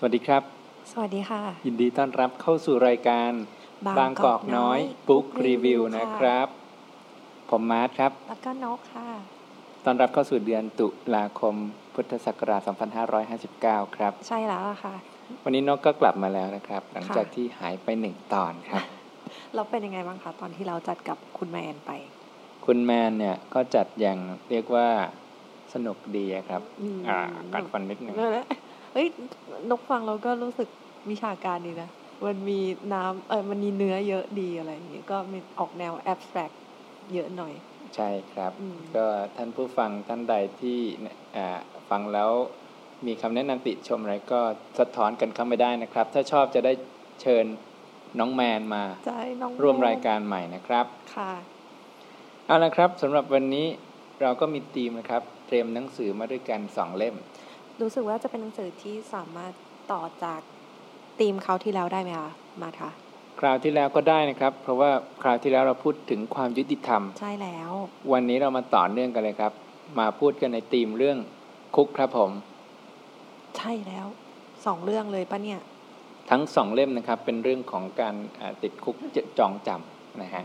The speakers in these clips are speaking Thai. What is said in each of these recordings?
สวัสดีครับ สวัสดีค่ะ ยินดีต้อนรับเข้าสู่รายการ บางกอกน้อยบุ๊กรีวิวนะครับ ผมมาร์ทครับ แล้วก็นกค่ะ ต้อนรับเข้าสู่เดือนตุลาคมพุทธศักราช 2559 ครับ ใช่แล้วค่ะ วันนี้นกก็กลับมาแล้วนะครับ หลังจากค่ะที่หายไปหนึ่งตอนครับ เราเป็นยังไงบ้างคะตอนที่เราจัดกับคุณแมนไป คุณแมนเนี่ยก็จัดอย่างเรียกว่าสนุกดีอะครับอืมอ่ากัดฟันนิดนึง นั่นแหละเฮ้ยนกฟังเราก็รู้สึกวิชาการดีนะ มันมีน้ำเออมันมีเนื้อเยอะดีอะไรอย่างเงี้ยก็มีออกแนวแอบสแตรกเยอะหน่อย ใช่ครับอืมก็ท่านผู้ฟังท่านใดที่อ่าฟังแล้วมีคำแนะนำติชมอะไรก็สะท้อนกันเข้ามาได้นะครับ ถ้าชอบจะได้เชิญน้องแมนมาใช่น้องร่วมรายการใหม่นะครับ ค่ะ เอาละครับสำหรับวันนี้เราก็มีธีมนะครับ เตรียมหนังสือมาด้วยกันสองเล่ม รู้สึกว่าจะเป็นหนังสือที่สามารถต่อจากธีมเขาวที่แล้วได้ไหมคะมาค่ะคราวที่แล้วก็ได้นะครับ เพราะว่าคราวที่แล้วเราพูดถึงความยุติธรรม ใช่แล้ว วันนี้เรามาต่อเนื่องกันเลยครับ มาพูดกันในธีมเรื่องคุกครับผม ใช่แล้วสองเรื่องเลยปะเนี่ย ทั้งสองเล่มนะครับ เป็นเรื่องของการอ่าติดคุกจองจำนะฮะ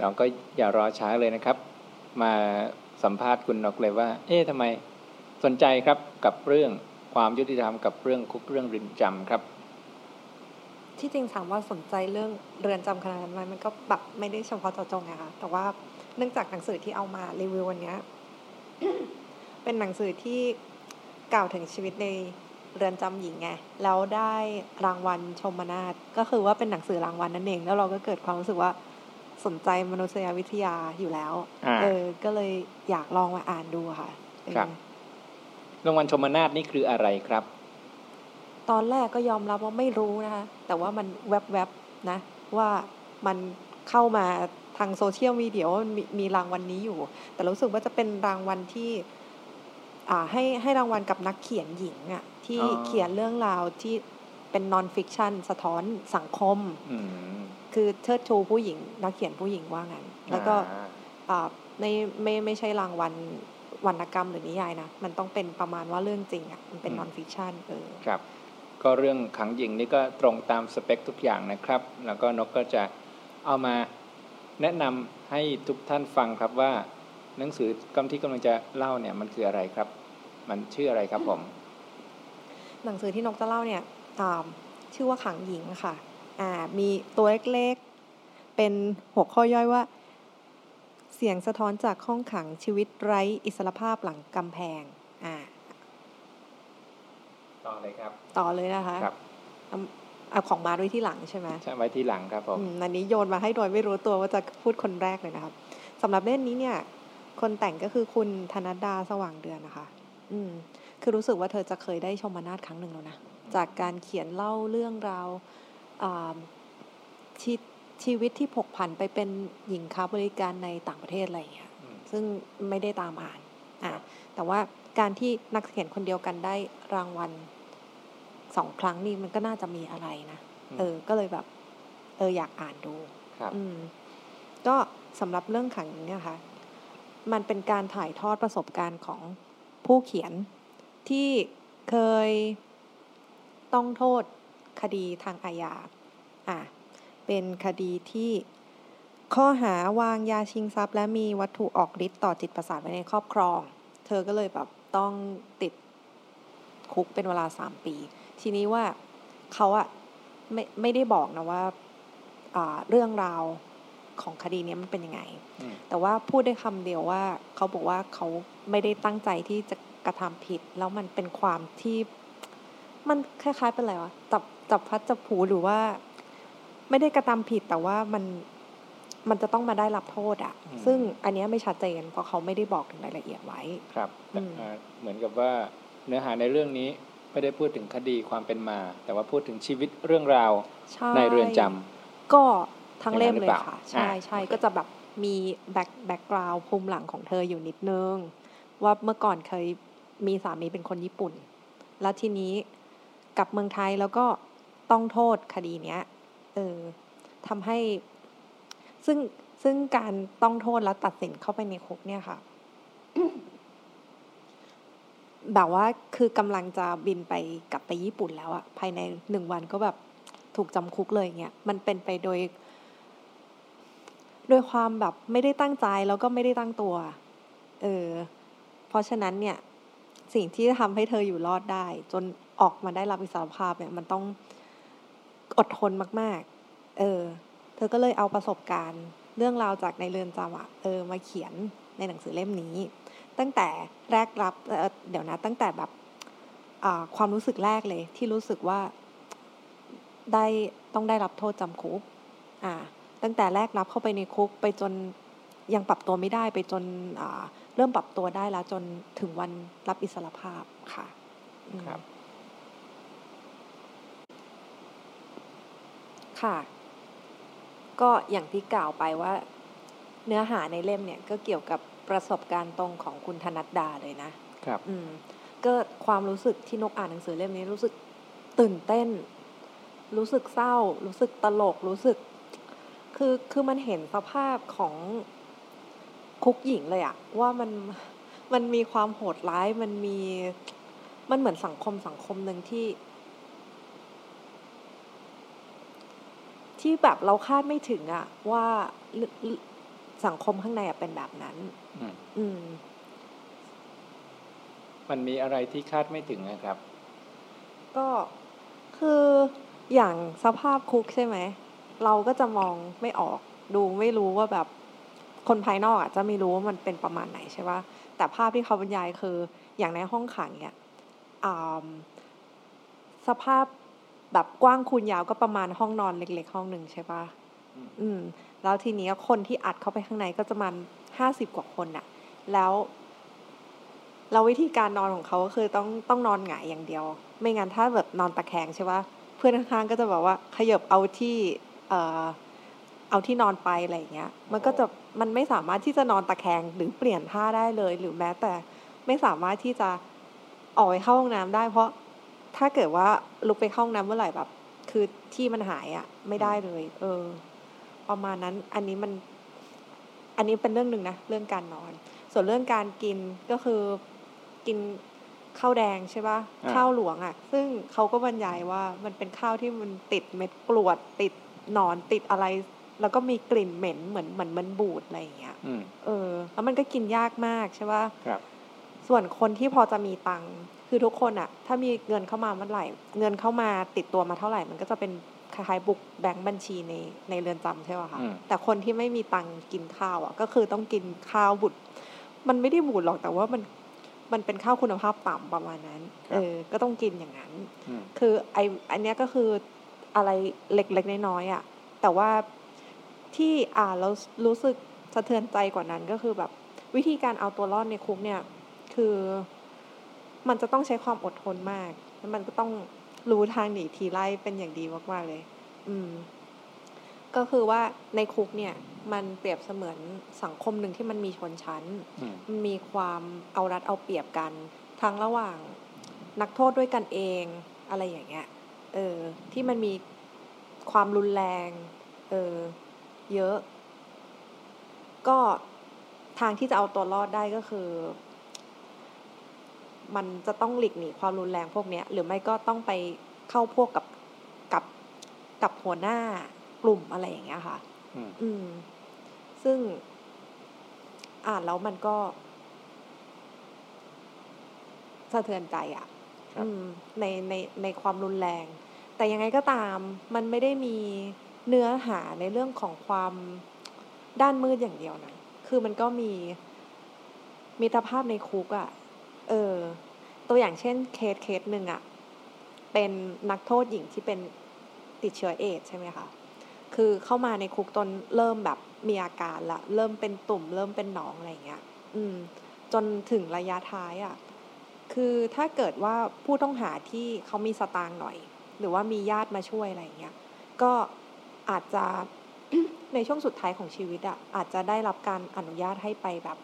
เราก็อย่ารอช้าเลยนะครับ มาสัมภาษณ์คุณนกเลยว่า เอ๊ะทำไม สนใจครับกับเรื่องความยุติธรรมกับเรื่องคุกเรื่องรินจำครับ ที่จริงถามว่าสนใจเรื่องเรือนจำขนาดนั้นไหมมันก็แบบไม่ได้เฉพาะเจาะจงไงคะแต่ว่าเนื่องจากหนังสือที่เอามารีวิววันเนี้ยเป็นหนังสือที่กล่าวถึงชีวิตในเรือนจำหญิงไงแล้วได้รางวัลชมนาทก็คือว่าเป็นหนังสือรางวัลนั่นเอง แล้วเราก็เกิดความรู้สึกว่าสนใจมนุษยวิทยาอยู่แล้วอ่าเออ ก็เลยอยากลองมาอ่านดูค่ะเออครับ รางวัลชมนาทนี่คืออะไรครับ ตอนแรกก็ยอมรับว่าไม่รู้นะคะแต่ว่ามันแวบๆนะว่ามันเข้ามาทางโซเชียลมีเดียว่ามันมีมีรางวัลนนี้อยู่ แต่รู้สึกว่าจะเป็นรางวัลที่อ่าให้ให้รางวัลกับนักเขียนหญิงอะ่ะที่อ๋อเขียนเรื่องราวที่เป็น nonfiction สะท้อนสังคมอืมคือเชิดชูผู้หญิง นักเขียนผู้หญิงว่างั้น แล้วก็อ่าอ่าไม่ไม่ไม่ใช่รางวัล วรรณกรรมหรือนิยายนะ มันต้องเป็นประมาณว่าเรื่องจริงอะมันเป็น non fiction เออครับ ก็เรื่องขังหญิงนี่ก็ตรงตามสเปคทุกอย่างนะครับ แล้วก็นกก็จะเอามาแนะนำให้ทุกท่านฟังครับว่าหนังสือกำที่กำลังจะเล่าเนี่ยมันคืออะไรครับ มันชื่ออะไรครับผม หนังสือที่นกจะเล่าเนี่ยอ่าชื่อว่าขังหญิงค่ะ อ่ามีตัวเล็กๆเป็นหัวข้อย่อยว่า เสียงสะท้อนจากห้องขังชีวิตไร้อิสรภาพหลังกำแพงอ่าต่อเลยครับ ต่อเลยนะคะครับเอาเอาของมาด้วยที่หลังใช่ไหมใช่ไว้ที่หลังครับผมอืมอันนี้โยนมาให้โดยไม่รู้ตัวว่าจะพูดคนแรกเลยนะครับสำหรับเล่มนี้เนี่ย คนแต่งก็คือคุณธนดดาสว่างเดือนนะคะ อืม คือรู้สึกว่าเธอจะเคยได้ชมนาทครั้งหนึ่งแล้วนะจากการเขียนเล่าเรื่องราวอ่าชี ชีวิตที่ผกผันไปเป็นหญิงค้าบริการในต่างประเทศอะไรอย่างเงี้ยอืมซึ่งไม่ได้ตามอ่านอะแต่ว่าการที่นักเขียนคนเดียวกันได้รางวัลสองครั้งนี่มันก็น่าจะมีอะไรนะเออ ก็เลยแบบ เอออยากอ่านดูครับอืมก็สำหรับเรื่องขังนี้เนี่ยค่ะ มันเป็นการถ่ายทอดประสบการณ์ของผู้เขียนที่เคยต้องโทษคดีทางอาญาอะ เป็นคดีที่ข้อหาวางยาชิงทรัพย์ และมีวัตถุออกฤทธิ์ต่อจิตประสาทไว้ในครอบครอง เธอก็เลยแบบต้องติดคุกเป็นเวลาสามปี ทีนี้ว่าเขาอะไม่ไม่ได้บอกนะว่าอ่าเรื่องราวของคดีเนี้ยมันเป็นยังไงอืมแต่ว่าพูดได้คำเดียวว่าเขาบอกว่าเขาไม่ได้ตั้งใจที่จะกระทำผิด แล้วมันเป็นความที่มันคล้ายๆเป็นอะไรวะจับจับพัดจับผูหรือว่า ไม่ได้กระทำผิดแต่ว่ามันมันจะต้องมาได้รับโทษอะอืมซึ่งอันเนี้ยไม่ชัดเจนเพราะเขาไม่ได้บอกถึงรายละเอียดไว้ ครับแต่อืมอ่าเหมือนกับว่าเนื้อหาในเรื่องนี้ไม่ได้พูดถึงคดีความเป็นมา แต่ว่าพูดถึงชีวิตเรื่องราวใช่ในเรือนจำก็ทั้งเล่มอย่างนั้นหรืเลอยเปล่าค่ะ ใช่อ่าใช่โอเคก็จะแบบมี back background ภูมิหลังของเธออยู่นิดนึง ว่าเมื่อก่อนเคยมีสามีเป็นคนญี่ปุ่น แล้วทีนี้กลับเมืองไทยแล้วก็ต้องโทษคดีเนี้ย เออทำให้ซึ่งซึ่งการต้องโทษแล้วตัดสินเข้าไปในคุกเนี่ยค่ะ แบบว่าคือกำลังจะบินไปกลับไปญี่ปุ่นแล้วอะภายในหนึ่งวันก็แบบถูกจำคุกเลยเงี้ยมันเป็นไปโดย โดยความแบบไม่ได้ตั้งใจแล้วก็ไม่ได้ตั้งตัว เออ เพราะฉะนั้นเนี่ย สิ่งที่ทำให้เธออยู่รอดได้ จนออกมาได้รับอิสรภาพเนี่ย มันต้อง อดทนมาก ๆ เออ เธอก็เลยเอาประสบการณ์ เรื่องราวจากในเรือนจำอะเออมาเขียนในหนังสือเล่มนี้ ตั้งแต่แรกรับเดี๋ยวนะตั้งแต่แบบความรู้สึกแรกเลย ที่รู้สึกว่าได้ต้องได้รับโทษจำคุกอ่า ตั้งแต่แรกรับเข้าไปในคุกไปจนยังปรับตัวไม่ได้ไปจนเริ่มปรับตัวได้แล้วจนถึงวันรับอิสรภาพค่ะ ครับ ค่ะ ก็อย่างที่กล่าวไปว่า เนื้อหาในเล่มเนี่ยก็เกี่ยวกับประสบการณ์ตรงของคุณธนัดดาเลยนะ ครับ อืมก็ความรู้สึกที่นกอ่านหนังสือเล่มนี้รู้สึกตื่นเต้น รู้สึกเศร้า รู้สึกตลก รู้สึก คือคือมันเห็นสภาพของคุกหญิงเลยอะว่ามันมันมีความโหดร้ายมันมีมันเหมือนสังคมสังคมหนึ่งที่ ที่แบบเราคาดไม่ถึงอะว่าสังคมข้างในอะเป็นแบบนั้น อืมมันมีอะไรที่คาดไม่ถึงนะครับ ก็คืออย่างสภาพคุกใช่ไหม เราก็จะมองไม่ออกดูไม่รู้ว่าแบบคนภายนอกอะจะไม่รู้ว่ามันเป็นประมาณไหนใช่ปะแต่ภาพที่เขาบรรยายคืออย่างในห้องขังเนี่ยสภาพ แบบกว้างคูณยาวก็ประมาณห้องนอนเล็กๆ ห้องหนึ่งใช่ปะอืม แล้วทีนี้คนที่อัดเข้าไปข้างในก็จะมันห้าสิบกว่าคนน่ะแล้วเราวิธีการนอนของเขาก็คือต้องต้องนอนหงายอย่างเดียว ไม่งั้นถ้าแบบนอนตะแคงใช่ปะเพื่อนข้างๆก็จะบอกว่าขยบเอาที่เอ่อเอาที่นอนไปอะไรเงี้ย มันก็จะมันไม่สามารถที่จะนอนตะแคงหรือเปลี่ยนท่าได้เลย หรือแม้แต่ไม่สามารถที่จะออกไปเข้าห้องน้ำได้เพราะ ถ้าเกิดว่าลุกไปเข้าห้องน้ำเมื่อไหร่แบบ คือที่มันหายอะ ไม่ได้เลย เออ ประมาณนั้น อันนี้มัน อันนี้เป็นเรื่องหนึ่งนะเรื่องการนอน ส่วนเรื่องการกินก็คือกินข้าวแดงใช่ปะข้าวหลวงอะ ซึ่งเขาก็บรรยายว่ามันเป็นข้าวที่มันติดเม็ดกรวด ติดหนอนติดอะไร แล้วก็มีกลิ่นเหม็นเหมือนเหมือนมันบูดอะไรอย่างเงี้ยเออ แล้วมันก็กินยากมากใช่ปะครับ ส่วนคนที่พอจะมีตัง ค์คือทุกคนอะถ้ามีเงินเข้ามาเมื่อไหร่ เงินเข้ามาติดตัวมาเท่าไหร่ มันก็จะเป็นคล้ายๆบุกแบงก์บัญชีในในเรือนจำใช่ป่ะคะแต่คนที่ไม่มีตังค์กินข้าวอะก็คือต้องกินข้าวบุตรมันไม่ได้บูดหรอกแต่ว่ามันมันเป็นข้าวคุณภาพต่ำประมาณนั้น เออ ก็ต้องกินอย่างนั้น คือไออันเนี้ยก็คืออะไรเล็กๆน้อยๆอะ แต่ว่าที่อ่านแล้วรู้สึกสะเทือนใจกว่านั้นก็คือแบบ วิธีการเอาตัวรอดในคุกเนี่ย คือ มันจะต้องใช้ความอดทนมาก แล้วมันก็ต้องรู้ทางหนีทีไล่เป็นอย่างดีมากๆเลย อืม ก็คือว่าในคุกเนี่ย มันเปรียบเสมือนสังคมหนึ่งที่มันมีชนชั้นมันมีความเอารัดเอาเปรียบกัน ทั้งระหว่างนักโทษด้วยกันเองอะไรอย่างเงี้ย เออ ที่มันมีความรุนแรง เออ เยอะ ก็ทางที่จะเอาตัวรอดได้ก็คือ มันจะต้องหลีกหนีความรุนแรงพวกนี้หรือไม่ก็ต้องไปเข้าพวกกับกับกับหัวหน้ากลุ่มอะไรอย่างเงี้ยค่ะ อืม ซึ่งอ่านแล้วมันก็สะเทือนใจอะ่ะในในในความรุนแรง แต่ยังไงก็ตามมันไม่ได้มีเนื้อหาในเรื่องของความด้านมืดอย่างเดียวนะ คือมันก็มีมิตรภาพในคุกอะ่ะ เออ ตัวอย่างเช่นเคสเคสหนึ่งอะ่ะเป็นนักโทษหญิงที่เป็นติดเชื้อเอดใช่ไหมคะ คือเข้ามาในคุกตนเริ่มแบบมีอาการละ เริ่มเป็นตุ่ม เริ่มเป็นหนองอะไรเงี้ย อืม จนถึงระยะท้ายอะ่ะ คือถ้าเกิดว่าผู้ต้องหาที่เขามีสตางค์หน่อย หรือว่ามีญาติมาช่วยอะไรเงี้ย ก็อาจจะในช่วงสุดท้ายของชีวิตอะ่ะอาจจะได้รับการอนุญาตให้ไปแบบ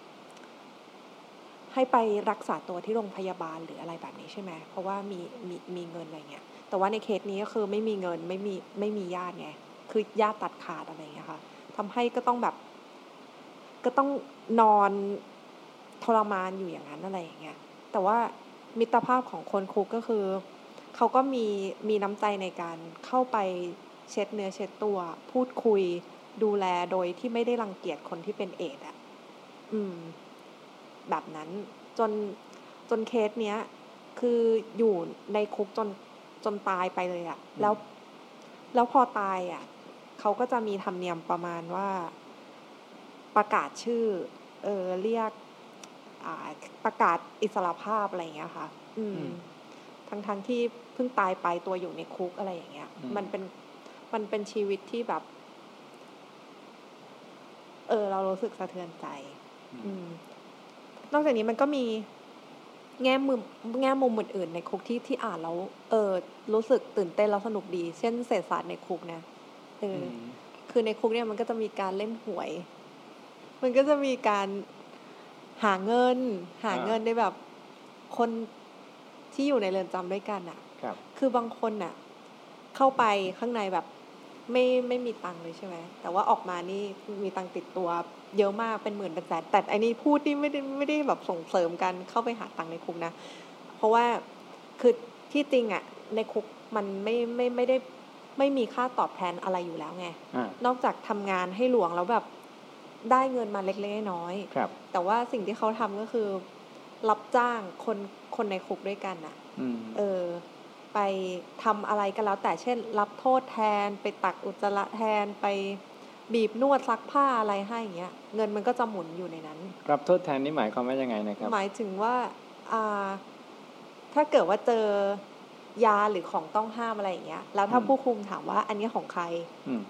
ให้ไปรักษาตัวที่โรงพยาบาลหรืออะไรแบบนี้ใช่ไหมเพราะว่ามีมีมีเงินอะไรเงี้ย แต่ว่าในเคสนี้ก็คือไม่มีเงินไม่มีไม่มีญาติไง คือญาติตัดขาดอะไรเงี้ยค่ะทำให้ก็ต้องแบบ ก็ต้องนอนทรมานอยู่อย่างนั้นอะไรอย่างเงี้ย แต่ว่ามิตรภาพของคนคุกก็คือเขาก็มีมีน้ำใจในการเข้าไปเช็ดเนื้อเช็ดตัว พูดคุยดูแลโดยที่ไม่ได้รังเกียจคนที่เป็นเอดอะอืม แบบนั้น จนจนเคสเนี้ย คืออยู่ในคุกจนจนตายไปเลยอะแล้ว แล้วพอตายอะเขาก็จะมีธรรมเนียมประมาณว่าประกาศชื่อ เออเรียกอ่าประกาศอิสรภาพอะไรอย่างเงี้ยค่ะ อืมทั้งทั้งที่เพิ่งตายไปตัวอยู่ในคุกอะไรอย่างเงี้ย มันเป็นมันเป็นชีวิตที่แบบ เออ เรารู้สึกสะเทือนใจ อืม นอกจากนี้มันก็มีแง่มุมแง่มุมอื่นๆในคุกที่ที่อ่านแล้วเออรู้สึกตื่นเต้นแล้วสนุกดี เช่นเศรษฐศาสตร์ในคุกเนี่ยเอออคือในคุกเนี่ยมันก็จะมีการเล่นหวย มันก็จะมีการหาเงิน หาเงินในแบบคนที่อยู่ในเรือนจำด้วยกันอะครับคือบางคนน่ะ เข้าไปข้างในแบบ ไม่ไม่มีตังค์เลยใช่ไหมแต่ว่าออกมานี่มีตังค์ติดตัว เยอะมากเป็นหมื่นเป็นแสนแต่อันนี้พูดนี่ไม่ได้ไม่ได้แบบส่งเสริมกันเข้าไปหาตังค์ในคุกนะ เพราะว่าคือที่จริงอะในคุกมันไม่ไม่ไม่ได้ไม่มีค่าตอบแทนอะไรอยู่แล้วไงอ่านอกจากทำงานให้หลวงแล้วแบบได้เงินมาเล็กๆน้อยๆครับ แต่ว่าสิ่งที่เขาทำก็คือ รับจ้างคนคนในคุกด้วยกันอะอืมเออ ไปทำอะไรก็แล้ว แต่เช่น รับโทษแทน ไปตักอุจจาระแทนไปบีบนวดซักผ้าอะไรให้อย่างเงี้ยเงินมันก็จะหมุนอยู่ในนั้น รับโทษแทนนี่หมายความว่ายังไงนะครับ หมายถึงว่าอ่าถ้าเกิดว่าเจอยาหรือของต้องห้ามอะไรอย่างเงี้ย แล้วถ้าอืมผู้คุมถามว่าอันนี้ของใครอืม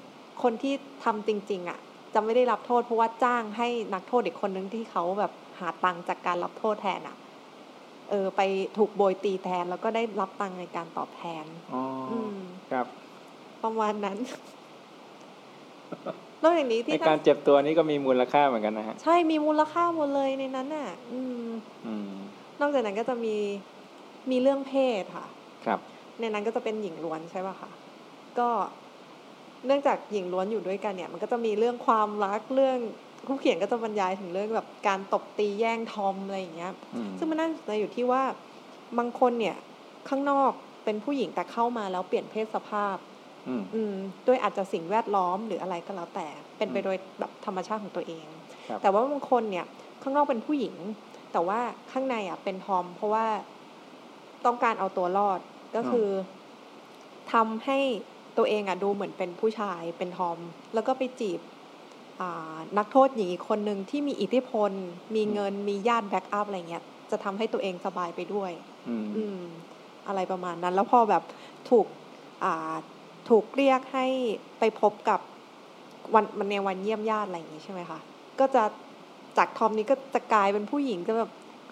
คนที่ทำจริง ๆ อะ จะไม่ได้รับโทษเพราะว่าจ้างให้นักโทษอีกคนนึงที่เขาแบบหาตังค์จากการรับโทษแทนอะ เออไปถูกโบยตีแทน แล้วก็ได้รับตังค์ในการตอบแทนอ๋อออืมครับ ประมาณนั้นนอกจากนี้ในที่การเจ็บตัวนี้ก็มีมูลค่าเหมือนกันนะฮะ ใช่มีมูลค่าหมดเลยในนั้นอะอืมอืมนอกจากนั้นก็จะมีมีเรื่องเพศค่ะ ครับ ในนั้นก็จะเป็นหญิงล้วนใช่ป่ะคะก็เนื่องจากหญิงล้วนอยู่ด้วยกันเนี่ย มันก็จะมีเรื่องความรักเรื่อง ผู้เขียนก็จะบรรยายถึงเรื่องแบบการตบตีแย่งทอมอะไรอย่างเงี้ยอืมซึ่งมันน่าสนใจอยู่ที่ว่าบางคนเนี่ยข้างนอกเป็นผู้หญิงแต่เข้ามาแล้วเปลี่ยนเพศสภาพ อืมอืมด้วยอาจจะสิ่งแวดล้อมหรืออะไรก็แล้วแต่ เป็นไปอืมโดยแบบธรรมชาติของตัวเองครับแต่ว่าบางคนเนี่ยข้างนอกเป็นผู้หญิง แต่ว่าข้างในอะเป็นทอม เพราะว่าต้องการเอาตัวรอดก็คือทำให้ตัวเองอะดูเหมือนเป็นผู้ชายเป็นทอม แล้วก็ไปจีบอ่า นักโทษหญิงอีกคนหนึ่งที่มีอิทธิพล มีเงินมีญาติแบ็กอัพอะไรเงี้ยจะทำให้ตัวเองสบายไปด้วยอืมอืมอะไรประมาณนั้น แล้วพอแบบถูกอ่าถูกเรียกให้ไปพบกับวันมันในวันเยี่ยมญาติอะไรอย่างงี้ใช่ไหมคะก็จะจากทอมนี้ก็จะกลายเป็นผู้หญิงจะแบบ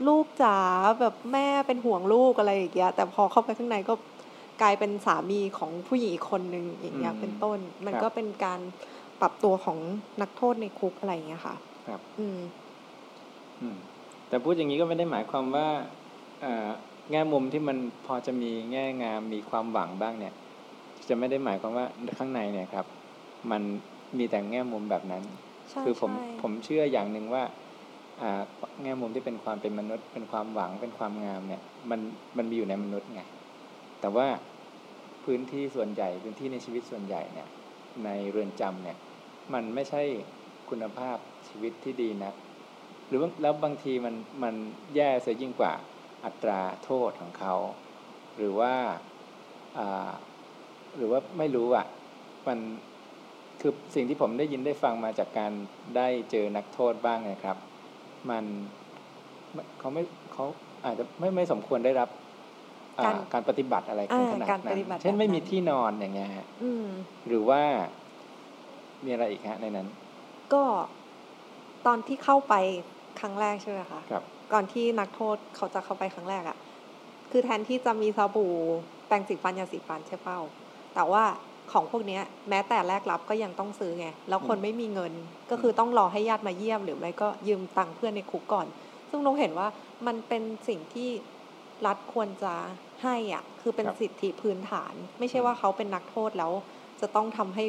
ลูกจ๋าแบบแม่เป็นห่วงลูกอะไรอย่างเงี้ยแต่พอเข้าไปข้างในก็กลายเป็นสามีของผู้หญิงอีกคนนึงอย่างเงี้ยอืมเป็นต้น มันครับก็เป็นการ ปรับตัวของนักโทษในคุกอะไรอย่างเงี้ยค่ะ ครับ อืม อืม แต่พูดอย่างนี้ก็ไม่ได้หมายความว่าเอ่อแง่มุมที่มันพอจะมีแง่งามมีความหวังบ้างเนี่ย จะไม่ได้หมายความว่าข้างในเนี่ยครับ มันมีแต่แง่มุมแบบนั้นใช่คือผมใช่ผมเชื่ออย่างหนึ่งว่าอ่าแง่มุมที่เป็นความเป็นมนุษย์ เป็นความหวังเป็นความงามเนี่ย มันมันมีอยู่ในมนุษย์ไงแต่ว่าพื้นที่ส่วนใหญ่พื้นที่ในชีวิตส่วนใหญ่เนี่ย ในเรือนจำเนี่ยมันไม่ใช่คุณภาพชีวิตที่ดีนักหรือว่าแล้วบางทีมันมันแย่เสียยิ่งกว่าอัตราโทษของเขา หรือว่าหรือว่าไม่รู้อะมันคือสิ่งที่ผมได้ยินได้ฟังมาจากการได้เจอนักโทษบ้างนะครับ มันเขาไม่เขาอาจจะไม่ไม่สมควรได้รับ การการปฏิบัติอะไรอ่าขนาดการปนั้นฏิบัติเช่นแบบไม่มีนั้นที่นอนอย่างเงี้ยฮะอืมหรือว่ามีอะไรอีกฮะในนั้น ก็ตอนที่เข้าไปครั้งแรกใช่ไหมคะครับ ก่อนที่นักโทษเขาจะเข้าไปครั้งแรกอะ่ะ คือแทนที่จะมีสบู่แปรงสีฟันยาสีฟันใช่เป้า แต่ว่าของพวกเนี้ยแม้แต่แรกรับก็ยังต้องซื้อไง แล้วคนอืมไม่มีเงินก็คือต้องรอให้ญาติมาเยี่ยมหรือไม่ก็ยืมตังค์เพื่อนในคุกก่อน ซึ่งนกเห็นว่ามันเป็นสิ่งที่ รัฐควรจะให้อะคือเป็นสิทธิพื้นฐาน ไม่ใช่ว่าเขาเป็นนักโทษแล้ว จะต้องทำให้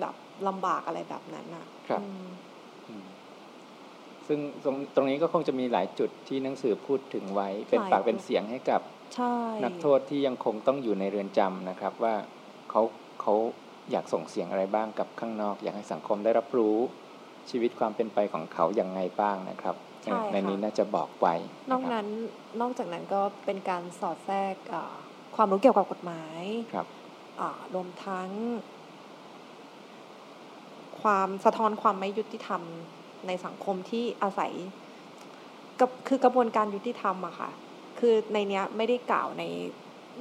แบบลำบากอะไรแบบนั้นอะครับอืมอืมซึ่งตรงตรงนี้ก็คงจะมีหลายจุดที่หนังสือพูดถึงไว้ เป็นปากเป็นเสียงให้กับใช่นักโทษที่ยังคงต้องอยู่ในเรือนจำนะครับ ว่าเขาเขาอยากส่งเสียงอะไรบ้างกับข้างนอก อยากให้สังคมได้รับรู้ชีวิตความเป็นไปของเขาอย่างไงบ้างนะครับ ใช่ในนี้ค่ะน่าจะบอกไว้ นอกนั้นนอกจากนั้นก็เป็นการสอดแทรกอ่าความรู้เกี่ยวกับกฎหมายครับอ่ารวมทั้ง ความสะท้อนความไม่ยุติธรรมในสังคมที่อาศัยกับคือกระบวนการยุติธรรมอะค่ะ คือในเนี้ยไม่ได้กล่าวใน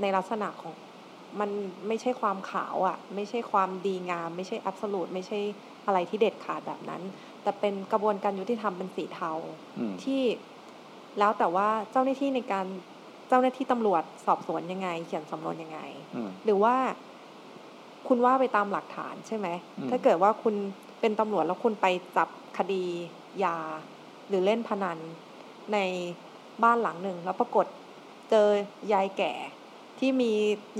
ในลักษณะของมันไม่ใช่ความขาวอะไม่ใช่ความดีงาม ไม่ใช่อั s ส l u t e ไม่ใช่อะไรที่เด็ดขาดแบบนั้น แต่เป็นกระบวนการยุติธรรมเป็นสีเทาอืมที่แล้วแต่ว่าเจ้าหน้าที่ในการเจ้าหน้าที่ตำรวจสอบสวนยังไง เขียนสำนวนยังไงอืมหรือว่าคุณว่าไปตามหลักฐานใช่ไหมอืมถ้าเกิดว่าคุณเป็นตำรวจแล้วคุณไปจับคดียา หรือเล่นพนันในบ้านหลังหนึ่ง แล้วปรากฏเจอยายแก่ที่มี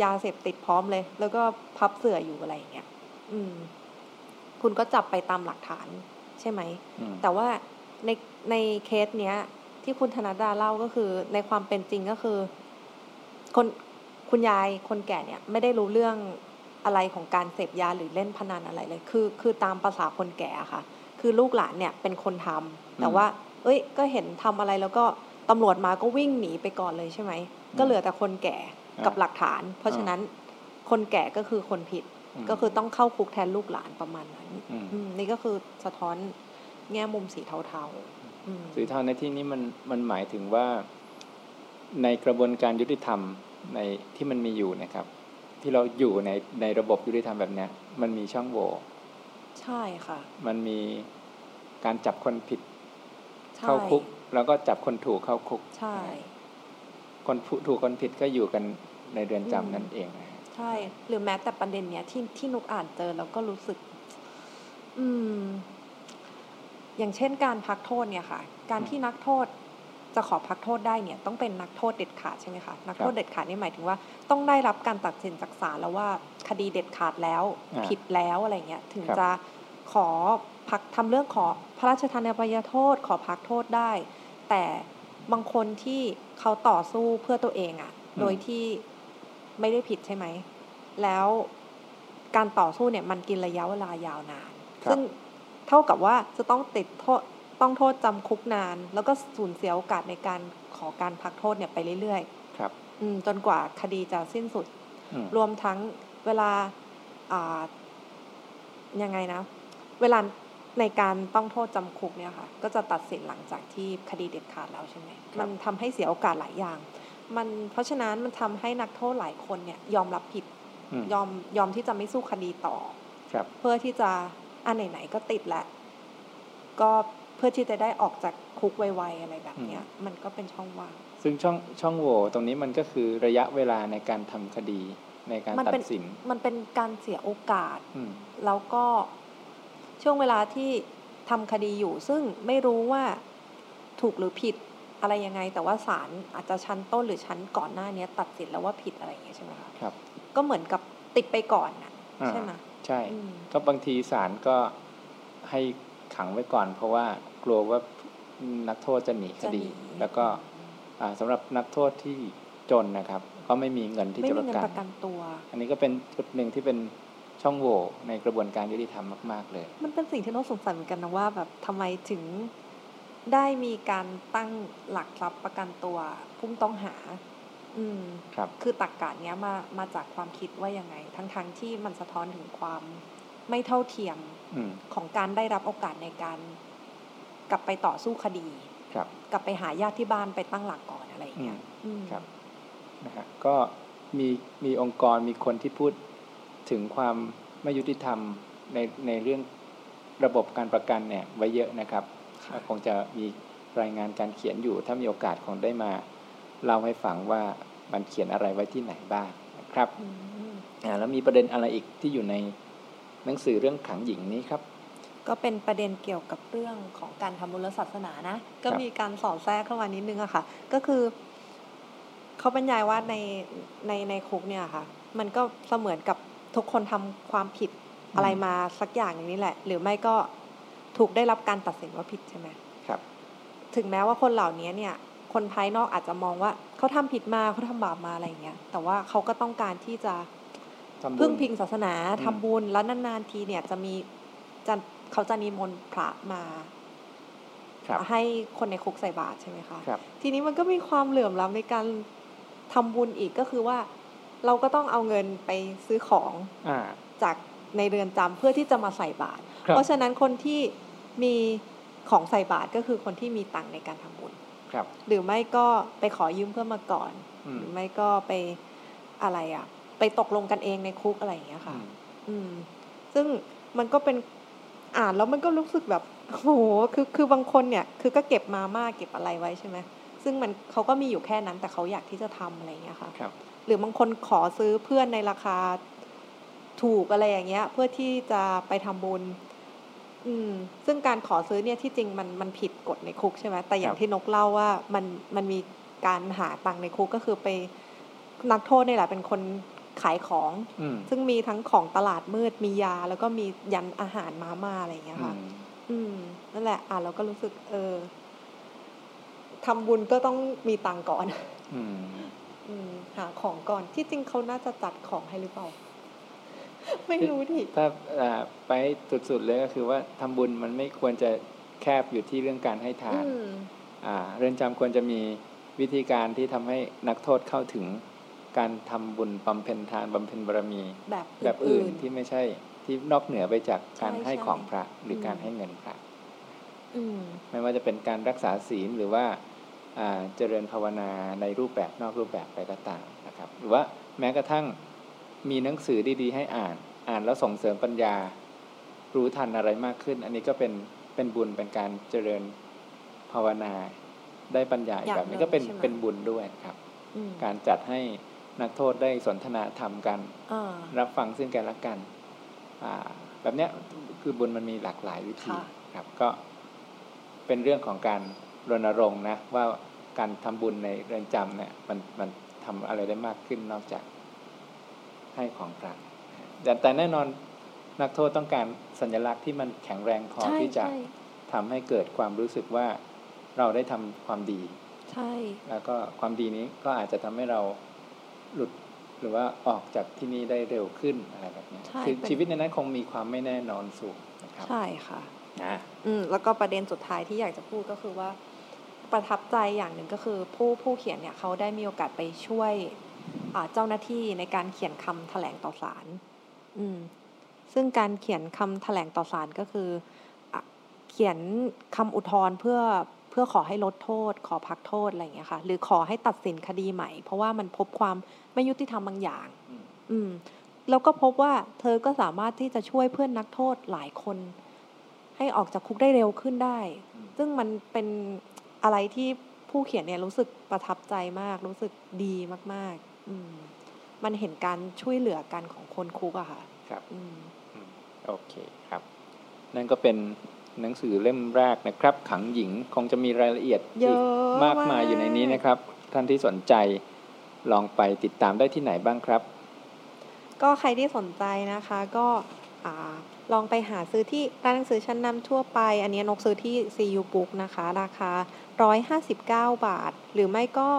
ยาเสพติดพร้อมเลย แล้วก็พับเสื่ออยู่อะไรอย่างเงี้ยอืม คุณก็จับไปตามหลักฐาน ใช่ไหมอืมแต่ว่าในในเคสเนี้ย ที่คุณธนดาเล่าก็คือ ในความเป็นจริงก็คือ คนคุณยายคนแก่เนี่ย ไม่ได้รู้เรื่องอะไรของการเสพยาหรือเล่นพนันอะไรเลย คือ คือตามภาษาคนแก่อะค่ะ คือลูกหลานเนี่ยเป็นคนทำแต่ว่า เอ้ย ก็เห็นทำอะไรแล้วก็ตำรวจมาก็วิ่งหนีไปก่อนเลยใช่ไหม ก็เหลือแต่คนแก่กับหลักฐาน เพราะฉะนั้นคนแก่ก็คือคนผิดม ก็คือต้องเข้าคุกแทนลูกหลานประมาณนั้นอืมอืมนี่ก็คือสะท้อนแง่มุมสีเทาๆอืมสีเทาในที่นี้มันมันหมายถึงว่า ในกระบวนการยุติธรรมในที่มันมีอยู่นะครับ ที่เราอยู่ในในระบบยุติธรรมแบบเนี้ยมันมีช่องโหว่ใช่ค่ะ มันมีการจับคนผิดใช่เข้าคุก แล้วก็จับคนถูกเข้าคุก ใช่ คนผู้ถูกคนผิดก็อยู่กันในเรือนจำอืมนั่นเองนะฮะ ใช่ หรือแม้แต่ประเด็นเนี้ยที่ที่นุกอ่านเจอแล้วก็รู้สึก อืม อย่างเช่นการพักโทษเนี่ยค่ะ การที่นักโทษจะขอพักโทษได้เนี่ย ต้องเป็นนักโทษเด็ดขาดใช่ไหมคะนักโทษเด็ดขาดนี่หมายถึงว่า ต้องได้รับการตัดสินจากศาลแล้วว่าคดีเด็ดขาดแล้วอ่าผิดแล้วอะไรเงี้ยถึงครับจะขอพักทำเรื่องขอพระราชทานอภัยโทษ ขอพักโทษได้ แต่บางคนที่เขาต่อสู้เพื่อตัวเองอะ่ะ โดยที่ ไม่ได้ผิดใช่ไหม แล้วการต่อสู้เนี่ยมันกินระยะเวลายาวนานครับซึ่งเท่ากับว่าจะต้องติดโทษต้องโทษจำคุกนาน แล้วก็สูญเสียโอกาสในการขอการพักโทษเนี่ยไปเรื่อยครับๆอืมจนกว่าคดีจะสิ้นสุดอืมรวมทั้งเวลาอ่ายังไงนะ เวลาในการต้องโทษจำคุกเนี่ยค่ะ ก็จะตัดสินหลังจากที่คดีเด็ดขาดแล้วใช่ไหม มันทำให้เสียโอกาสหลายอย่าง มันเพราะฉะนั้นมันทำให้นักโทษหลายคนเนี่ย ยอมรับผิดอืมยอมยอมที่จะไม่สู้คดีต่อครับ เพื่อที่จะอันไหนๆก็ติดแล้วก็เพื่อที่จะได้ออกจากคุกไวๆอะไรแบบเนี้ย มันก็เป็นช่องว่างซึ่งช่องช่องโหว่ตรงนี้มันก็คือระยะเวลาในการทำคดีในการมันตัเป็ดนสิน มันเป็นการเสียโอกาสอืมแล้วก็ช่วงเวลาที่ทำคดีอยู่ ซึ่งไม่รู้ว่าถูกหรือผิด อะไรยังไง แต่ว่าศาลอาจจะชั้นต้นหรือชั้นก่อนหน้าเนี้ยตัดสินแล้วว่าผิดอะไรอย่างเงี้ยใช่ไหมคะครับ ก็เหมือนกับติดไปก่อนน่ะอ่าใช่ไหมใช่อืมก็บางทีศาลก็ให้ขังไว้ก่อน เพราะว่ากลัวว่านักโทษจะหนีคจะหดีนีแล้วก็อ่าสำหรับนักโทษที่จนนะครับ ก็ไม่มีเงินที่ไม่จะมีประเงินกันประกันตัว อันนี้ก็เป็นจุดหนึ่งที่เป็นช่องโหว่ในกระบวนการยุติธรรมมาก ๆ เลย มันเป็นสิ่งที่น่าสงสัยเหมือนกันนะว่าแบบทำไมถึง ได้มีการตั้งหลักทรัพย์ประกันตัวผู้ต้องหา อืมครับ คือตักกะเนี้ยมามาจากความคิดว่ายังไง ทั้งๆทที่มันสะท้อนถึงความไม่เท่าเทียมอืมของการได้รับโอกาสในการ กลับไปต่อสู้คดีครับ กลับไปหาญาติที่บ้านไปตั้งหลักก่อนอะไรอย่างเงี้ยอืมครับนะฮะก็มีมีองค์กรมีคนที่พูดถึงความไม่ยุติธรรมในในเรื่องระบบการประกันเนี่ยไว้เยอะนะครับ ค่ะคงจะมีรายงานการเขียนอยู่ ถ้ามีโอกาสคงได้มาเล่าให้ฟังว่ามันเขียนอะไรไว้ที่ไหนบ้างนะครับอืมอ่าแล้วมีประเด็นอะไรอีกที่อยู่ในหนังสือเรื่องขังหญิงนี้ครับ ก็เป็นประเด็นเกี่ยวกับเรื่องของการทำบุญศาสนานะ ก็มีการสอดแทรกเข้ามานิดนึงอะค่ะ ก็คือเขาบรรยายว่าในในในคุกเนี่ยค่ะ มันก็เสมือนกับทุกคนทำความผิดอะไรมาสักอย่างอย่างนี้แหละ หรือไม่ก็ ถูกได้รับการตัดสินว่าผิดใช่ไหมครับ ถึงแม้ว่าคนเหล่านี้เนี่ย คนภายนอกอาจจะมองว่าเขาทำผิดมาเขาทำบาปมาอะไรเงี้ย แต่ว่าเขาก็ต้องการที่จะทำบุญพึ่งพิงศาสนาอืมทำบุญแล้วนานๆทีเนี่ยจะมีจะเขาจะนิมนต์พระมาครับให้คนในคุกใส่บาตรใช่ไหมคะครับทีนี้มันก็มีความเหลื่อมล้ำในการทำบุญอีกก็คือว่า เราก็ต้องเอาเงินไปซื้อของอ่าจากในเรือนจำเพื่อที่จะมาใส่บาตรครับ เพราะฉะนั้นคนที่มีของใส่บาตรก็คือคนที่มีตังค์ในการทำบุญครับ หรือไม่ก็ไปขอยืมเพื่อนมาก่อนอืหมรือไม่ก็ไปอะไรอะ ไปตกลงกันเองในคุกอะไรอย่างเงี้ยค่ะ อืมอืมซึ่งมันก็เป็นอ่านแล้วมันก็รู้สึกแบบโอ้โหคือคือบางคนเนี่ย คือก็เก็บมาม่าเก็บอะไรไว้ใช่ไหมซึ่งมันเขาก็มีอยู่แค่นั้นแต่เขาอยากที่จะทำอะไรอย่างเงี้ยค่ะครับ หรือบางคนขอซื้อเพื่อนในราคาถูกอะไรอย่างเงี้ย เพื่อที่จะไปทำบุญ อืมซึ่งการขอซื้อเนี่ยที่จริงมันมันผิดกฎในคุกใช่ไหมแต่อย่าคงรับที่นกเล่าว่ามันมันมีการหาตังค์ในคุกก็คือไปนักโทษนี่แหละเป็นคนขายของอืมซึ่งมีทั้งของตลาดมืดมียา แล้วก็มียันอาหารมาม่าอะไรอย่างเงี้ยอืค่ะมอืมนั่นแหละ อ่านเราก็รู้สึก เออทำบุญก็ต้องมีตังค์ก่อนอืมอืมหาของก่อนที่จริงเขาน่าจะจัดของให้หรือเปล่า ไม่รู้ดิถ้าอ่าไปสุดๆเลยก็คือว่าทำบุญมันไม่ควรจะแคบอยู่ที่เรื่องการให้ทานอืมอ่าเรือนจำควรจะมีวิธีการที่ทำให้นักโทษเข้าถึงการทำบุญบำเพ็ญทานบำเพ็ญบารมี แบบแบบอื่นที่ไม่ใช่ที่นอกเหนือไปจากการใช่ให้ใช่ของพระหรืออมการให้เงินพระอืมไม่ว่าจะเป็นการรักษาศีลหรือว่าอ่าเจริญภาวนาในรูปแบบนอกรูปแบบไปก็ตามนะครับ หรือว่าแม้กระทั่ง มีหนังสือดีๆ ให้อ่าน อ่านแล้วส่งเสริมปัญญา รู้ทันอะไรมากขึ้น อันนี้ก็เป็นเป็นบุญเป็นการเจริญภาวนา ได้ปัญญาอีอกย่างแบบนี้หนึ่งก็เป็นใช่ไหมเป็นบุญด้วยครับอืมการจัดให้นักโทษได้สนทนาธรรมกันอ่ารับฟังซึ่งกันและกันอ่าแบบเนี้ยคือบุญมันมีหลากหลายวิธีค่ะครับ ก็เป็นเรื่องของการรณรงค์นะว่าการทำบุญในเรือนจำเนี่ยมันมันทำอะไรได้มากขึ้นนอกจาก ให้ของพระแต่แต่แน่นอนนักโทษต้องการสัญลักษณ์ที่มันแข็งแรงพอใช่ที่จะใช่ทำให้เกิดความรู้สึกว่าเราได้ทำความดี ใช่ แล้วก็ความดีนี้ก็อาจจะทำให้เราหลุดหรือว่าออกจากที่นี่ได้เร็วขึ้นอะไรแบบเนี้ยใช่คือเป็นชีวิตในนั้นคงมีความไม่แน่นอนสูงนะครับ ใช่ค่ะนะอืมแล้วก็ประเด็นสุดท้ายที่อยากจะพูดก็คือว่า ประทับใจอย่างหนึ่งก็คือผู้ผู้เขียนเนี่ยเขาได้มีโอกาสไปช่วยอ่า เจ้าหน้าที่ในการเขียนคำแถลงต่อศาลอืมซึ่งการเขียนคำแถลงต่อศาลก็คืออะเขียนคำอุทธรณ์เพื่อเพื่อขอให้ลดโทษ ขอพักโทษอะไรอย่างเงี้ยค่ะ หรือขอให้ตัดสินคดีใหม่ เพราะว่ามันพบความไม่ยุติธรรมบางอย่าง อืมอืมแล้วก็พบว่าเธอก็สามารถที่จะช่วยเพื่อนนักโทษหลายคน ให้ออกจากคุกได้เร็วขึ้นได้อืมซึ่งมันเป็นอะไรที่ผู้เขียนเนี่ยรู้สึกประทับใจมาก รู้สึกดีมากๆอื มมันเห็นการช่วยเหลือกันของคนคุกอะค่ะ ครับอืมอืมโอเคครับ นั่นก็เป็นหนังสือเล่มแรกนะครับ ขังหญิงคงจะมีรายละเอียดเยอีกอะมากมายอยู่ในนี้นะครับ ท่านที่สนใจลองไปติดตามได้ที่ไหนบ้างครับ ก็ใครที่สนใจนะคะก็อ่าลองไปหาซื้อที่ร้านหนังสือชั้นนำทั่วไป อันนี้นกซื้อที่ CU Book นะคะ ราคา 159 บาท หรือไม่ก็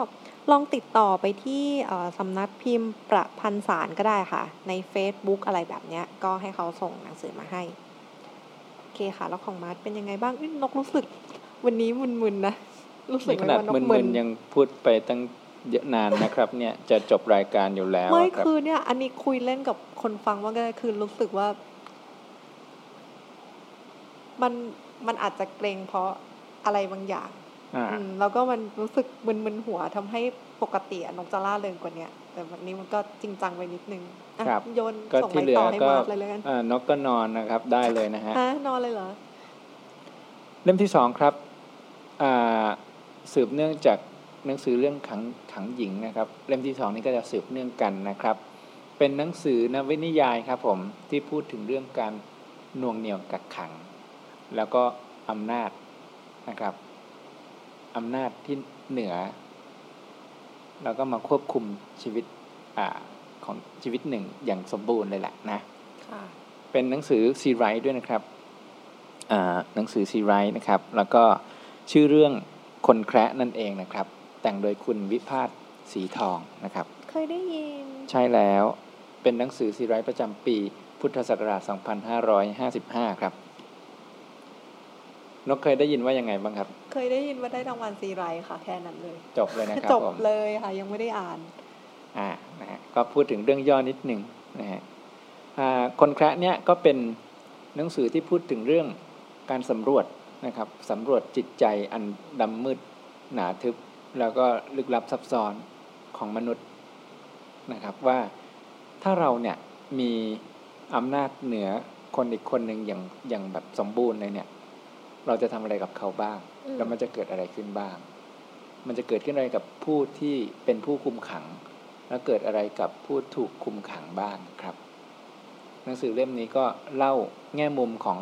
ลองติดต่อไปที่เอ่อสำนักพิมพ์ประพันธ์สารก็ได้ค่ะ ใน Facebook อะไรแบบเนี้ยก็ให้เขาส่งหนังสือมาให้ โอเคค่ะ แล้วของมาร์ทเป็นยังไงบ้างอุ๊ยนกรู้สึก วันนี้มึนๆนะ รู้สึกนี่ขเลยนาดว่านกมึมึนนๆยังพูดไปตั้งเยอะนานนะครับ เนี่ยจะจบรายการอยู่แล้วไม่ครับคือเนี่ย อันนี้คุยเล่นกับคนฟังว่าก็ได้คือรู้สึกว่า มันมันอาจจะเกรงเพราะอะไรบางอย่างอ่าอืม แล้วก็มันรู้สึกมึนๆหัวทำให้ปกติอะนกจะล่าเริงกว่าเนี้ยแต่วันนี้มันก็จริงจังไปนิดนึงอะครับโยนก็ส่งที่ไม้เหลือต่อให้ก็มาร์ทเลยแล้วกันอ่านกก็นอนนะครับได้เลยนะฮะฮะนอนเลยเหรอ เล่มที่สองครับอ่าสืบเนื่องจากหนังสือเรื่องขังขังหญิงนะครับ เล่มที่สองนี้ก็จะสืบเนื่องกันนะครับ เป็นหนังสือนวนิยายครับผมที่พูดถึงเรื่องการหน่วงเหนี่ยวกักขัง แล้วก็อำนาจนะครับ อำนาจที่เหนือแล้วก็มาควบคุมชีวิตอาของชีวิตหนึ่งอย่างสมบูรณ์เลยแหละนะค่ะเป็นหนังสือซีไรต์ด้วยนะครับอ่าหนังสือซีไรต์นะครับ แล้วก็ชื่อเรื่องคนแคระนั่นเองนะครับ แต่งโดยคุณวิภาส ศรีทองนะครับ เคยได้ยิน ใช่แล้วเป็นหนังสือซีไรต์ประจำปี พุทธศักราช 2555 ครับนกเคยได้ยินว่ายังไงบ้างครับ เคยได้ยินว่าได้รางวัลซีไรต์ค่ะ แค่นั้นเลย จบเลยนะครับจบผมเลยค่ะ ยังไม่ได้อ่าน อ่านะฮะก็พูดถึงเรื่องย่อนิดหนึ่งนะฮะอ่าคนแคระเนี่ยก็เป็นหนังสือที่พูดถึงเรื่องการสำรวจนะครับสำรวจจิตใจอันดำมืดหนาทึบ แล้วก็ลึกลับซับซ้อนของมนุษย์นะครับว่าถ้าเราเนี่ยมีอำนาจเหนือคนอีกคนหนึ่งอย่างอย่างแบบสมบูรณ์เลยเนี่ย เราจะทำอะไรกับเขาบ้างอืม แล้วมันจะเกิดอะไรขึ้นบ้าง มันจะเกิดขึ้นอะไรกับผู้ที่เป็นผู้คุมขัง แล้วเกิดอะไรกับผู้ถูกคุมขังบ้างครับ หนังสือเล่มนี้ก็เล่าแง่มุมของ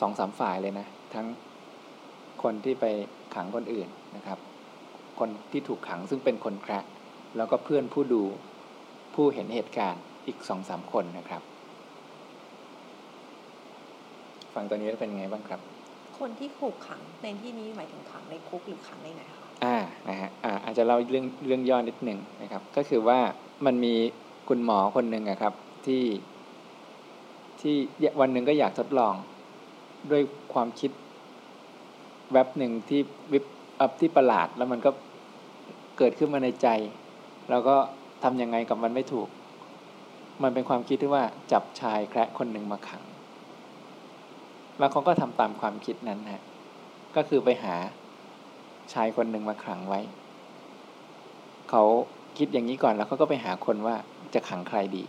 สองสามฝ่ายเลยนะ ทั้งคนที่ไปขังคนอื่นนะครับ คนที่ถูกขังซึ่งเป็นคนแคระแล้วก็เพื่อนผู้ดูผู้เห็นเหตุการณ์อีกสองสามคนนะครับ ฟังตัวนี้แล้วเป็นไงบ้างครับ คนที่ถูกขังในที่นี้หมายถึงขังในคุกหรือขังในไหนคะอ่านะฮะอ่าอาจจะเล่าเรื่องเรื่องย่อนิดหนึ่งนะครับ ก็คือว่ามันมีคุณหมอคนหนึ่งอะครับที่ ที่วันหนึ่งก็อยากทดลองด้วยความคิดแวบหนึ่งที่วิบอัพที่ประหลาด แล้วมันก็เกิดขึ้นมาในใจ แล้วก็ทำยังไงกับมันไม่ถูก มันเป็นความคิดที่ว่าจับชายแคระคนหนึ่งมาขัง แล้วเขาก็ทำตามความคิดนั้นฮะก็คือไปหาชายคนหนึ่งมาขังไว้ เขาคิดอย่างนี้ก่อนแล้วเขาก็ไปหาคนว่าจะขังใครดี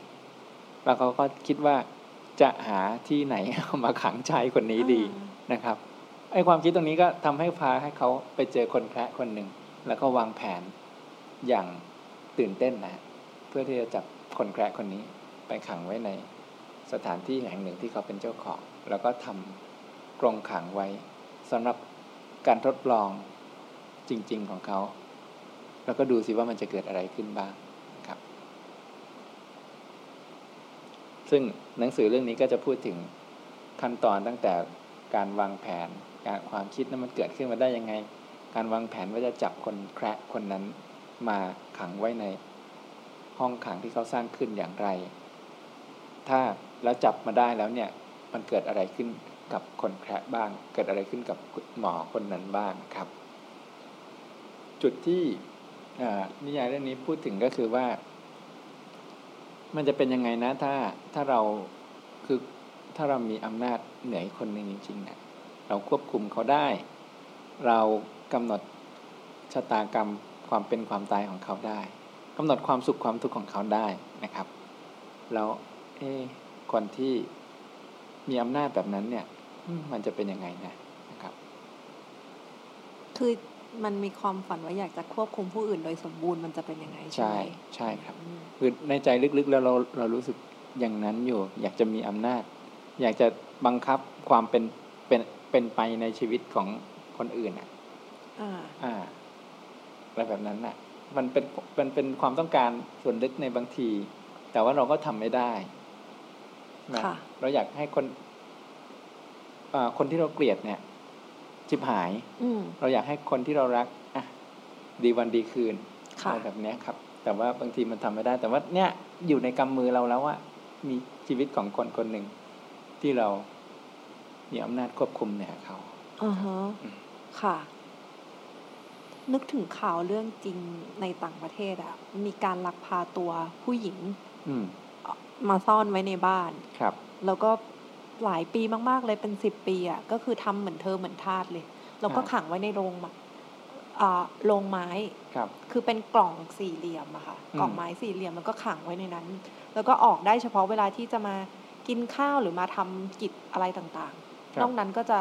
แล้วเขาก็คิดว่าจะหาที่ไหนเอามาขังชายคนนี้ดีนะครับไอ้ความคิดตรงนี้ก็ทำให้พาให้เขาไปเจอคนแคระคนหนึ่งแล้วก็วางแผนอย่างตื่นเต้นนะเพื่อที่จะจับคนแคระคนนี้ไปขังไว้ในสถานที่แห่งหนึ่งที่เขาเป็นเจ้าของ แล้วก็ทำกรงขังไว้สำหรับการทดลองจริง ๆของเขา แล้วก็ดูสิว่ามันจะเกิดอะไรขึ้นบ้างครับ ซึ่งหนังสือเรื่องนี้ก็จะพูดถึงขั้นตอนตั้งแต่การวางแผน การความคิดนั้นมันเกิดขึ้นมาได้ยังไง การวางแผนว่าจะจับคนแคระคนนั้นมาขังไว้ในห้องขังที่เขาสร้างขึ้นอย่างไร ถ้าแล้วจับมาได้แล้วเนี่ย มันเกิดอะไรขึ้นกับคนแคระบ้าง เกิดอะไรขึ้นกับหมอคนนั้นบ้างครับ จุดที่นิยายเรื่องนี้พูดถึงก็คือว่า มันจะเป็นยังไงนะถ้าถ้าเราคือถ้าเรามีอำนาจเหนือคนหนึ่งจริงๆเนี่ยเราควบคุมเขาได้ เรากำหนดชะตากรรมความเป็นความตายของเขาได้กำหนดความสุขความทุกข์ของเขาได้นะครับ แล้วเอคนที่ มีอำนาจแบบนั้นเนี่ยอืมมันจะเป็นยังไงนะนะครับ คือมันมีความฝันว่าอยากจะควบคุมผู้อื่นโดยสมบูรณ์มันจะเป็นยังไงใช่ใช่ไหมใช่ครับอืมคือในใจลึกๆแล้วเราเรารู้สึกอย่างนั้นอยู่ อยากจะมีอำนาจ อยากจะบังคับความเป็นเป็นเป็นไปในชีวิตของคนอื่นอะอ่าอ่าอะไรแบบนั้นน่ะ มันเป็นมันเป็นความต้องการส่วนลึกในบางที แต่ว่าเราก็ทำไม่ได้ นะค่ะเราอยากให้คนอ่าคนที่เราเกลียดเนี่ยจิบหายอืมเราอยากให้คนที่เรารักอะดีวันดีคืนค่ะอะไรแบบเนี้ยครับ แต่ว่าบางทีมันทำไม่ได้ แต่ว่าเนี่ยอยู่ในกำมือเราแล้วว่ามีชีวิตของคนคนหนึ่งที่เรามีอำนาจควบคุมเหนือเขาอ่าฮะอืมค่ะ นึกถึงข่าวเรื่องจริงในต่างประเทศอะมีการลักพาตัวผู้หญิงอื มมาซ่อนไว้ในบ้านครับ แล้วก็หลายปีมาก ๆ เลยเป็นสิบปีอะก็คือทำเหมือนเธอเหมือนทาสเลย แล้วก็อ่าขังไว้ในโรงมะอ่าโรงไม้ครับ คือเป็นกล่องสี่เหลี่ยมอะค่ะอืมกล่องไม้สี่เหลี่ยมแล้วก็ขังไว้ในนั้น แล้วก็ออกได้เฉพาะเวลาที่จะมากินข้าวหรือมาทำกิจอะไรต่างครัๆบนอกนั้นก็จะ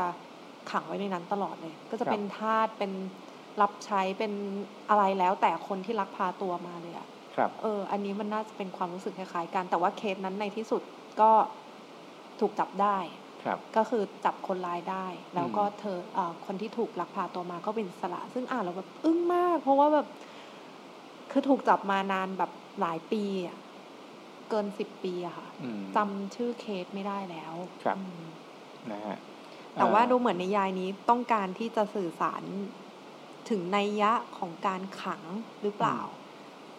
ขังไว้ในนั้นตลอดเลย ก็จะครับเป็นทาสเป็นรับใช้เป็นอะไรแล้วแต่คนที่ลักพาตัวมาเลยอะครับ เออ อันนี้มันน่าจะเป็นความรู้สึกคล้ายๆกัน แต่ว่าเคสนั้นในที่สุดก็ถูกจับได้ครับก็คือจับคนร้ายได้ แล้วก็อืมเธอเออคนที่ถูกลักพาตัวมาก็เป็นอิสระซึ่งอ่านแล้วแบบอึ้งมาก เพราะว่าแบบคือถูกจับมานานแบบหลายปีอะเกินสิบปีอะค่ะอืมจำชื่อเคสไม่ได้แล้วครับอืมนะฮะแต่ว่าอ่ดูเหมือนในยายนี้ต้องการที่จะสื่อสารถึงนัยยะของการขังหรือเปล่า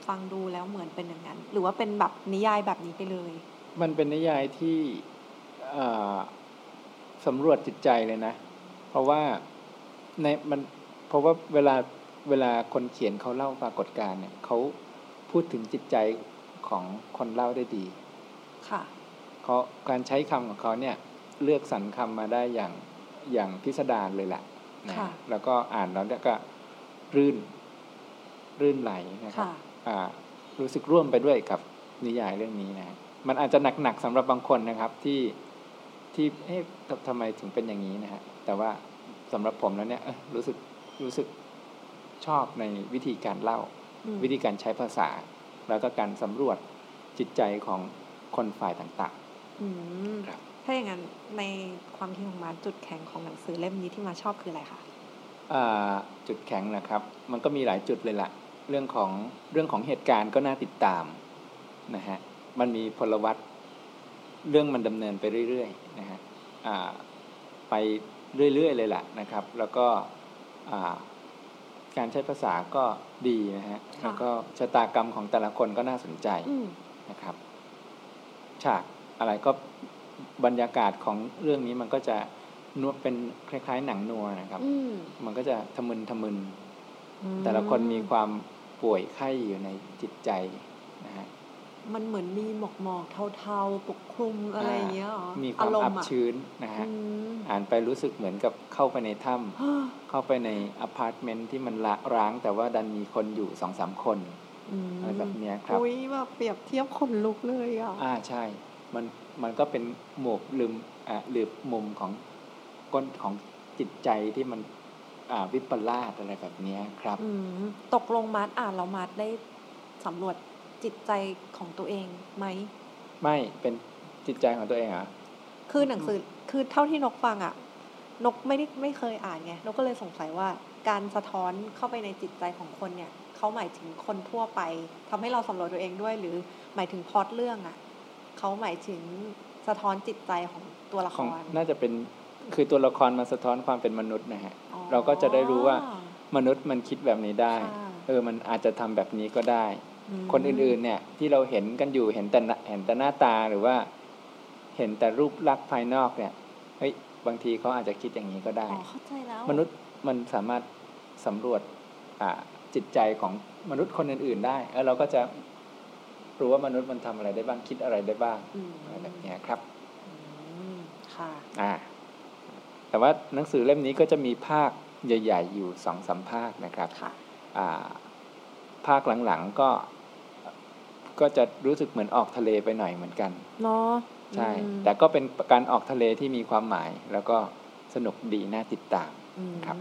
ฟังดูแล้วเหมือนเป็นอย่างนั้น หรือว่าเป็นแบบนิยายแบบนี้ไปเลย มันเป็นนิยายที่สำรวจจิตใจเลยนะ เพราะว่าในมันเพราะว่าเวลาเวลาคนเขียนเขาเล่าปรากฏการณ์เนี่ยเขาพูดถึงจิตใจของคนเล่าได้ดี ค่ะเขาการใช้คำของเขาเนี่ยเลือกสรรคำมาได้อย่างอย่างพิสดารเลยแหละนะแล้วก็อ่านแล้วก็รื่น รื่นไหลนะครับ รู้สึกร่วมไปด้วยกับนิยายเรื่องนี้นะมันอาจจะหนักๆสำหรับบางคนนะครับที่ที่เอ๊ะทำไมถึงเป็นอย่างนี้นะฮะแต่ว่าสำหรับผมแล้วเนี่ยรู้สึกรู้สึกชอบในวิธีการเล่า วิธีการใช้ภาษา แล้วก็การสำรวจจิตใจของคนฝ่ายต่างๆครับถ้าอย่างนั้นในความคิดของมาจุดแข็งของหนังสือเล่มนี้ที่มาชอบคืออะไรคะจุดแข็งนะครับ มันก็มีหลายจุดเลยละ่ะ เรื่องของเรื่องของเหตุการณ์ก็น่าติดตามนะฮะมันมีพลวัตเรื่องมันดำเนินไปเรื่อยๆนะฮะไปเรื่อยๆเลยแหละนะครับ แล้วก็การใช้ภาษาก็ดีนะฮะแล้วก็ชะตากรรมของแต่ละคนก็น่าสนใจนะครับ ฉากอะไรก็บรรยากาศของเรื่องนี้มันก็จะ noir เป็นคล้าย ๆ หนัง noir นะครับ มันก็จะทะมึนทะมึน แต่ละคนมีความ ป่วยไข้อยู่ในจิตใจนะฮะมันเหมือนมีหมอกหมอกเทาๆ ปกคลุมอะไรอย่างเงี้ยหรอมีความอับชื้นนะฮะอ่านไปรู้สึกเหมือนกับเข้าไปในถ้ำเข้าไปในอพาร์ตเมนต์ที่มันรกร้าง แต่ว่าดันมีคนอยู่สองสามคนอะไรแบบเนี้ยครับอุ้ยแบบเปรียบเทียบขนลุกเลยอะอ่าใช่ มันมันก็เป็นหมวกลืมอ่าหรือมุมของก้นของจิตใจที่มันอ่า วิปลาสอะไรแบบนี้ครับตกลงมาร์อ่านแล้วมาร์ได้สำรวจจิตใจของตัวเองไหม ไม่เป็นจิตใจของตัวเองอะคือหนังสือคือเท่าที่นกฟังอะนกไม่ได้ไม่เคยอ่านไงนกก็เลยสงสัยว่าการสะท้อนเข้าไปในจิตใจของคนเนี่ยเขาหมายถึงคนทั่วไปทำให้เราสำรวจตัวเองด้วย หรือหมายถึงพอดเรื่องอะเขาหมายถึงสะท้อนจิตใจของตัวละคร น่าจะเป็นคือตัวละครมาสะท้อนความเป็นมนุษย์นะฮะ เราก็จะได้รู้ว่ามนุษย์มันคิดแบบนี้ได้ เออมันอาจจะทำแบบนี้ก็ได้ คนอื่นๆเนี่ยที่เราเห็นกันอยู่เห็นแต่เห็นแต่หน้าตาหรือว่า เห็นแต่รูปลักษณ์ภายนอกเนี่ยเฮ้ยบางทีเขาอาจจะคิดอย่างนี้ก็ได้เข้าใจแล้วมนุษย์มันสามารถสำรวจอ่าจิตใจของมนุษย์คนอื่น ๆ ได้แล้วเราก็จะรู้ว่ามนุษย์มันทำอะไรได้บ้างคิดอะไรได้บ้างอะไรแบบนี้ครับค่ะอ่า แต่ว่าหนังสือเล่มนี้ก็จะมีภาคใหญ่ ๆ อยู่สองสามภาคนะครับอ่าภาคหลังๆก็ก็จะรู้สึกเหมือนออกทะเลไปหน่อยเหมือนกันเนาะใช่ แต่ก็เป็นการออกทะเลที่มีความหมาย แล้วก็สนุกดีน่าติดตามครับ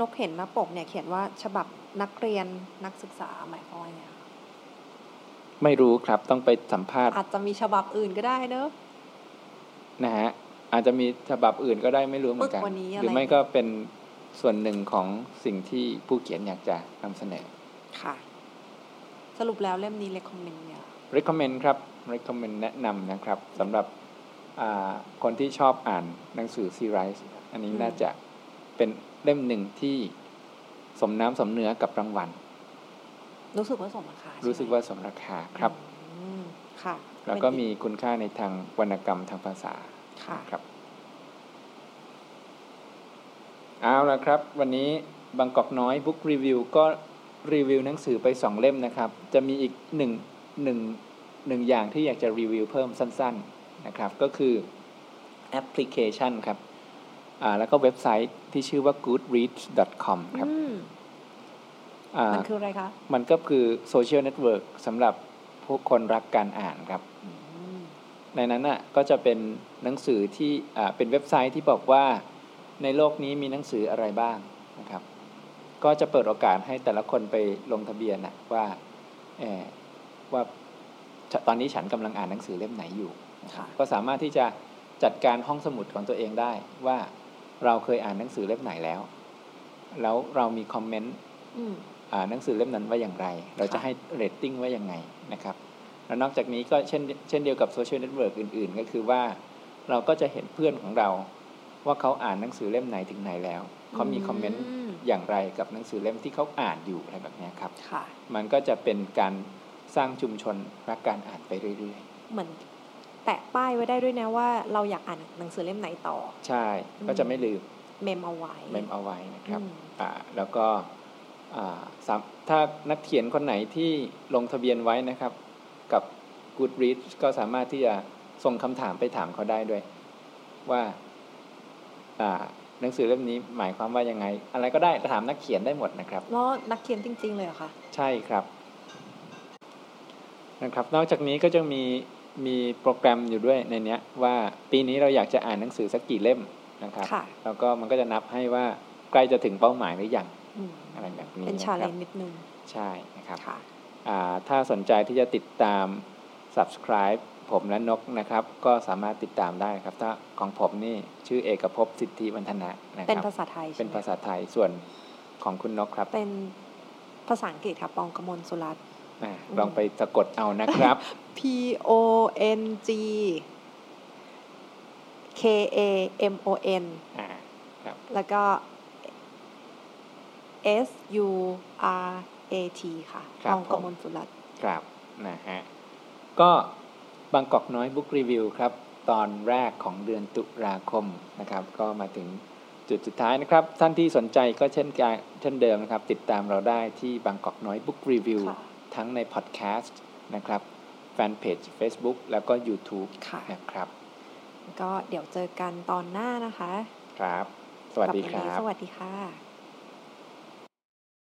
นกเห็นหน้าปกเนี่ยเขียนว่าฉบับนักเรียนนักศึกษาหมายความว่าไงไม่รู้ครับต้องไปสัมภาษณ์ อาจจะมีฉบับอื่นก็ได้เนอะนะฮะ อาจจะมีฉบับอื่นก็ได้ไม่รู้เหมือนกัน หรือไม่ก็เป็นส่วนหนึ่งของสิ่งที่ผู้เขียนอยากจะนำเสนอ ค่ะ สรุปแล้วเล่มนี้ recommend เนี่ย recommend ครับ recommend แนะนำนะครับสำหรับคนที่ชอบอ่านหนังสือซีไรส์อันนี้น่าจะเป็นเล่มหนึ่งที่สมน้ำสมเนื้อกับรางวัล รู้สึกว่าสมราคา รู้สึกว่าสมราคาครับค่ะแล้วก็มีคุณค่าในทางวรรณกรรมทางภาษา ค่ะครับเอาละครับ วันนี้บางกอกน้อยบุ๊กรีวิวก็รีวิวหนังสือไปสองเล่มนะครับ จะมีอีกหนึ่งหนึ่งหนึ่งอย่างที่อยากจะรีวิวเพิ่มสั้น ๆนะครับ ก็คือแอปพลิเคชันครับอ่าแล้วก็เว็บไซต์ที่ชื่อว่า goodreads.com ครับมันคืออะไรคะ มันก็คือโซเชียลเน็ตเวิร์กสำหรับพวกคนรักการอ่านครับ ในนั้นน่ะก็จะเป็นหนังสือที่อ่าเป็นเว็บไซต์ที่บอกว่าในโลกนี้มีหนังสืออะไรบ้างนะครับ ก็จะเปิดโอกาสให้แต่ละคนไปลงทะเบียนนะว่าว่าตอนนี้ฉันกำลังอ่านหนังสือเล่มไหนอยู่ ก็สามารถที่จะจัดการห้องสมุดของตัวเองได้ว่าเราเคยอ่านหนังสือเล่มไหนแล้ว แล้วเรามีคอมเมนต์หนังสือเล่มนั้นว่าอย่างไร เราจะให้เรตติ้งว่ายังไงนะครับ แล้วนอกจากนี้ก็เช่นเช่นเดียวกับโซเชียลเน็ตเวิร์กอื่น ๆ ก็คือว่าเราก็จะเห็นเพื่อนของเรา ว่าเขาอ่านหนังสือเล่มไหนถึงไหนแล้วเขามีคอมเมนต์อย่างไรกับหนังสือเล่มที่เขาอ่านอยู่อะไรแบบเนี้ยครับค่ะมันก็จะเป็นการสร้างชุมชนรักการอ่านไปเรื่อยเหมือนแปะป้ายไว้ได้ด้วยนะว่าเราอยากอ่านหนังสือเล่มไหนต่อๆใช่ก็จะไม่ลืมเมมเอาไว้เมมเอาไว้นะครับอืมอ่าแล้วก็อ่าสามถ้านักเขียนคนไหนที่ลงทะเบียนไว้นะครับกับ Goodreads ก็สามารถที่จะส่งคำถามไปถามเขาได้ด้วยว่าอ่าหนังสือเล่มนี้หมายความว่ายังไง อะไรก็ได้ถามนักเขียนได้หมดนะครับแล้วนักเขียนจริง ๆ เลยเหรอคะใช่ครับนะครับ นอกจากนี้ก็จะมีมีโปรแกรมอยู่ด้วยในเนี้ย ว่าปีนี้เราอยากจะอ่านหนังสือสักกี่เล่มนะครับค่ะแล้วก็มันก็จะนับให้ว่าใกล้จะถึงเป้าหมายหรือยังอืมอะไรแบบนี้เป็นนะชาคเลรับนจ์นิดนึงใช่นะครับค่ะอ่าถ้าสนใจที่จะติดตาม subscribe ผมและนกนะครับ ก็สามารถติดตามได้ครับ ถ้าของผมนี่ชื่อเอกภพสิทธิวันธนะนะคเป็นรับภาษาไทยใช่เป็นไหมภาษาไทยส่วนของคุณนกครับ เป็นภาษาอังกฤษค่ะปองกมลสุรัตน์อ่าลองไปสะกดเอานะครับ P O N G K A M O N อ่าครับแล้วก็ S U R A T ค่ะครับปองผมกมลสุรัตน์ครับนะฮะ ก็บางกอกน้อยบุ๊กรีวิวครับ ตอนแรกของเดือนตุลาคมนะครับ ก็มาถึงจุดสุดท้ายนะครับ ท่านที่สนใจก็เช่นกันเช่นเดิมนะครับ ติดตามเราได้ที่บางกอกน้อยบุ๊กรีวิวค่ะทั้งในพอดแคสต์นะครับแฟนเพจ Facebook แล้วก็ YouTube ค่ะนะครับ ก็เดี๋ยวเจอกันตอนหน้านะคะ ครับ สวัสดีคสำหรันนี้บสวัสดีค่ะ